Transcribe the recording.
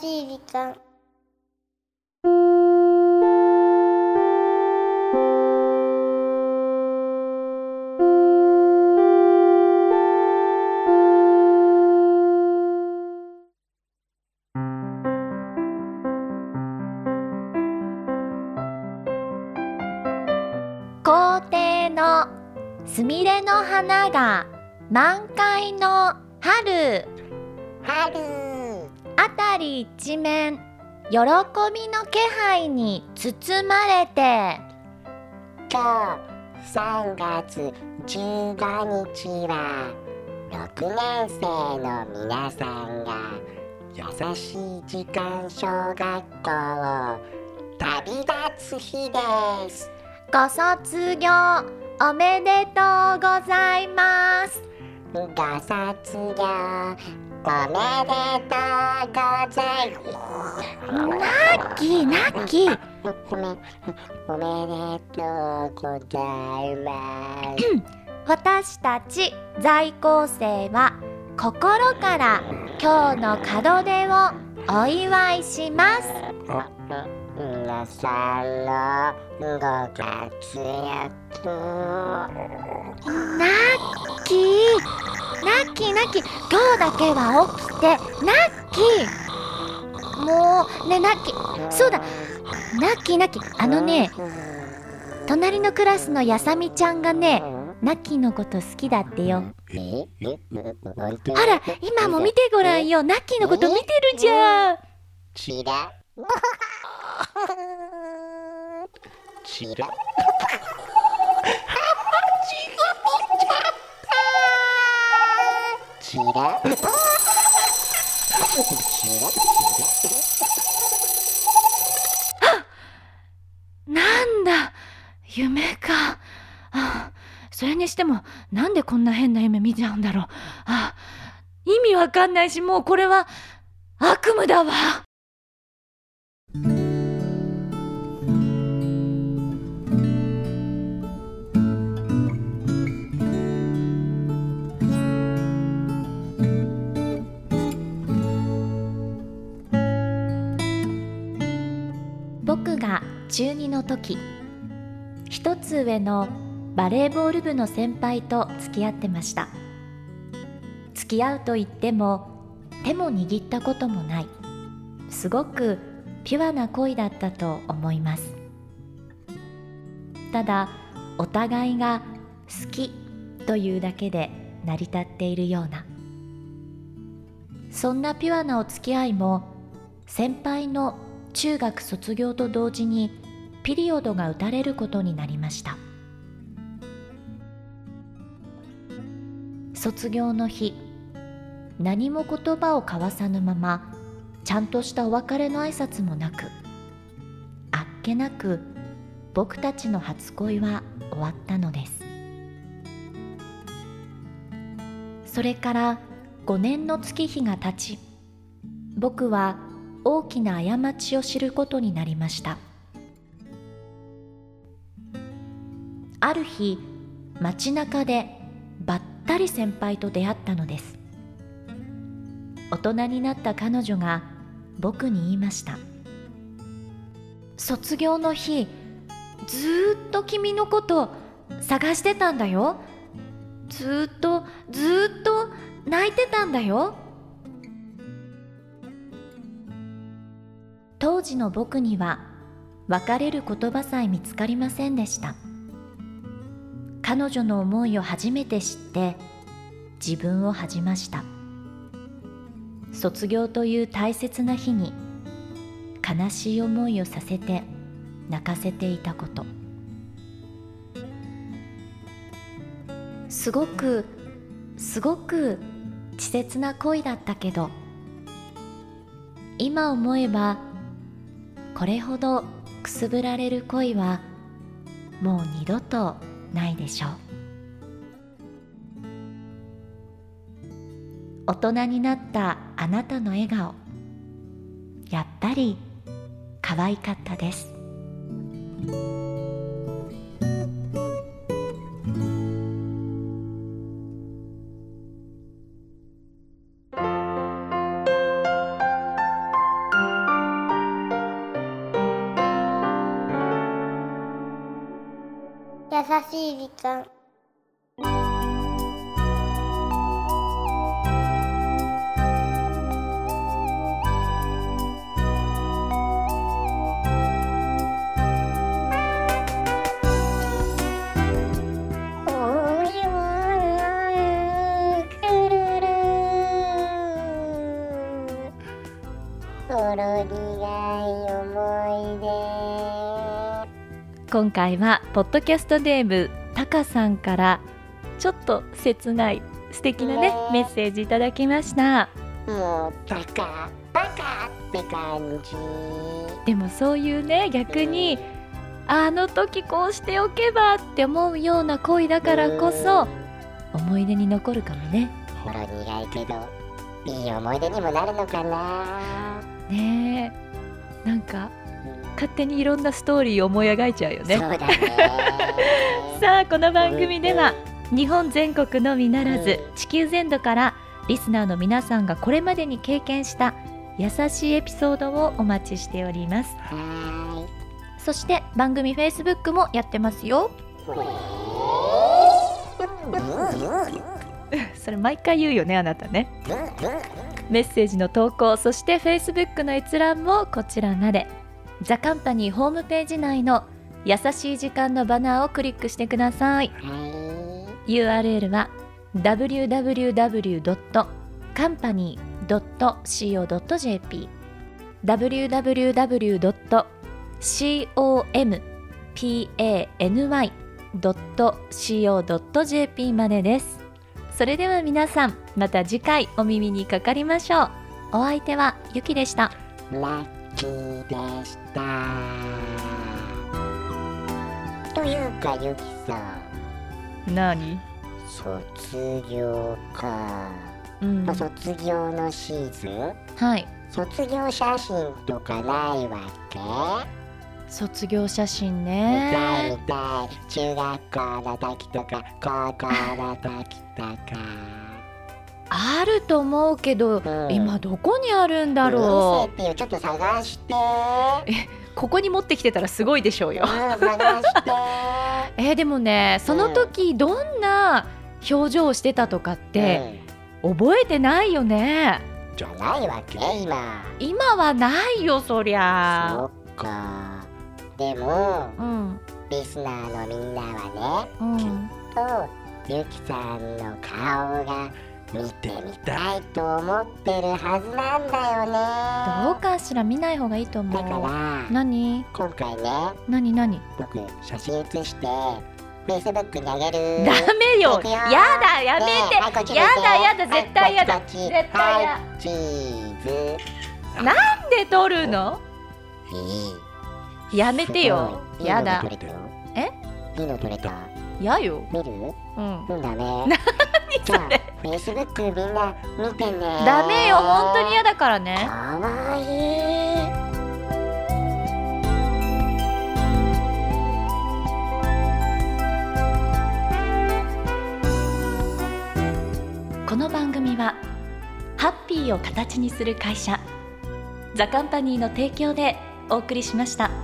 しい時間。校庭のすみれの花が満開の春。春あたり一面喜びの気配に包まれて。今日3月15日は6年生の皆さんが優しい時間小学校を旅立つ日です。ご卒業おめでとうございます。ご卒業でとうございナッキーナッキーおめでとうございます。私たち在校生は心から今日の門出をお祝いします。皆さんのご活躍。ナッキー。ナッキーナッキー。今日だけは起きてナッキー。もうねナッキー。そうだ。ナッキーナッキー。あのね隣のクラスのやさみちゃんがねナッキーのこと好きだってよ。え？え本当ほら今も見てごらんよナッキーのこと見てるじゃんちらちらちらちらなんだ夢かあそれにしてもなんでこんな変な夢見ちゃうんだろう。あ意味わかんないしもうこれは悪夢だわ。僕が中2の時一つ上のバレーボール部の先輩と付き合ってました。付き合うと言っても手も握ったこともない。すごくピュアな恋だったと思います。ただお互いが好きというだけで成り立っているような。そんなピュアなお付き合いも先輩の中学卒業と同時にピリオドが打たれることになりました。卒業の日何も言葉を交わさぬままちゃんとしたお別れの挨拶もなくあっけなく僕たちの初恋は終わったのです。それから5年の月日が経ち僕は大きな過ちを知ることになりました。ある日街中でったり先輩と出会ったのです。大人になった彼女が僕に言いました。卒業の日ずっと君のこと探してたんだよ。ずっとずっと泣いてたんだよ。当時の僕には別れる言葉さえ見つかりませんでした。彼女の思いを初めて知って自分を恥じました。卒業という大切な日に悲しい思いをさせて泣かせていたこと。すごくすごく稚拙な恋だったけど今思えばこれほどくすぶられる恋はもう二度とないでしょう。大人になったあなたの笑顔。やっぱり可愛かったです。優今回はポッドキャストネームタカさんからちょっと切ない素敵なねね。メッセージいただきました。もうバカバカって感じ。でもそういうね逆にあの時こうしておけばって思うような恋だからこそ思い出に残るかもね。ほろ苦いけどいい思い出にもなるのかな、ねえ。なんか勝手にいろんなストーリーを思い描いちゃうよね。そうだね。さあこの番組では日本全国のみならず地球全土からリスナーの皆さんがこれまでに経験した優しいエピソードをお待ちしております。はそして番組 Facebook もやってますよ。それ毎回言うよねあなたね。メッセージの投稿そして Facebook の閲覧もこちらまでザカンパニーホームページ内の優しい時間のバナーをクリックしてください。URL は www.company.co.jp www.company.co.jp までです。それでは皆さんまた次回お耳にかかりましょう。お相手はゆきでしたいラッキーでした。というかゆきさん。何？卒業か、うん。まあ、卒業のシーズン？はい。卒業写真とかないわけ？卒業写真見たいね見たい。中学校の時とか高校の時とかあると思うけど、うん。今どこにあるんだろう。見せてよちょっと探してここに持ってきてたらすごいでしょうよ。うん探して。えーでもねその時どんな表情をしてたとかって覚えてないよね。うんじゃないわけ今。今はないよそりそゃっか。でもうん。リスナーのみんなはねうん。とゆきさんの顔が見てみたいと思ってるはずなんだよね。どうかしら見ない方がいいと思だかうら何？今回ね何？何？僕写真。写して Facebook にあげる。ダメよ！やだやめて、ねはいやだやだ。絶対やだ。はい絶対やはいチーズ。なんで撮るの？いい。やめてよ。やだ。え？いいの撮れた？やよ。見る？うん。うんダメ じゃあ Facebook みんな見てね。ダメよ。本当に嫌だからね。かわいい。この番組はハッピーを形にする会社ザカンパニーの提供でお送りしました。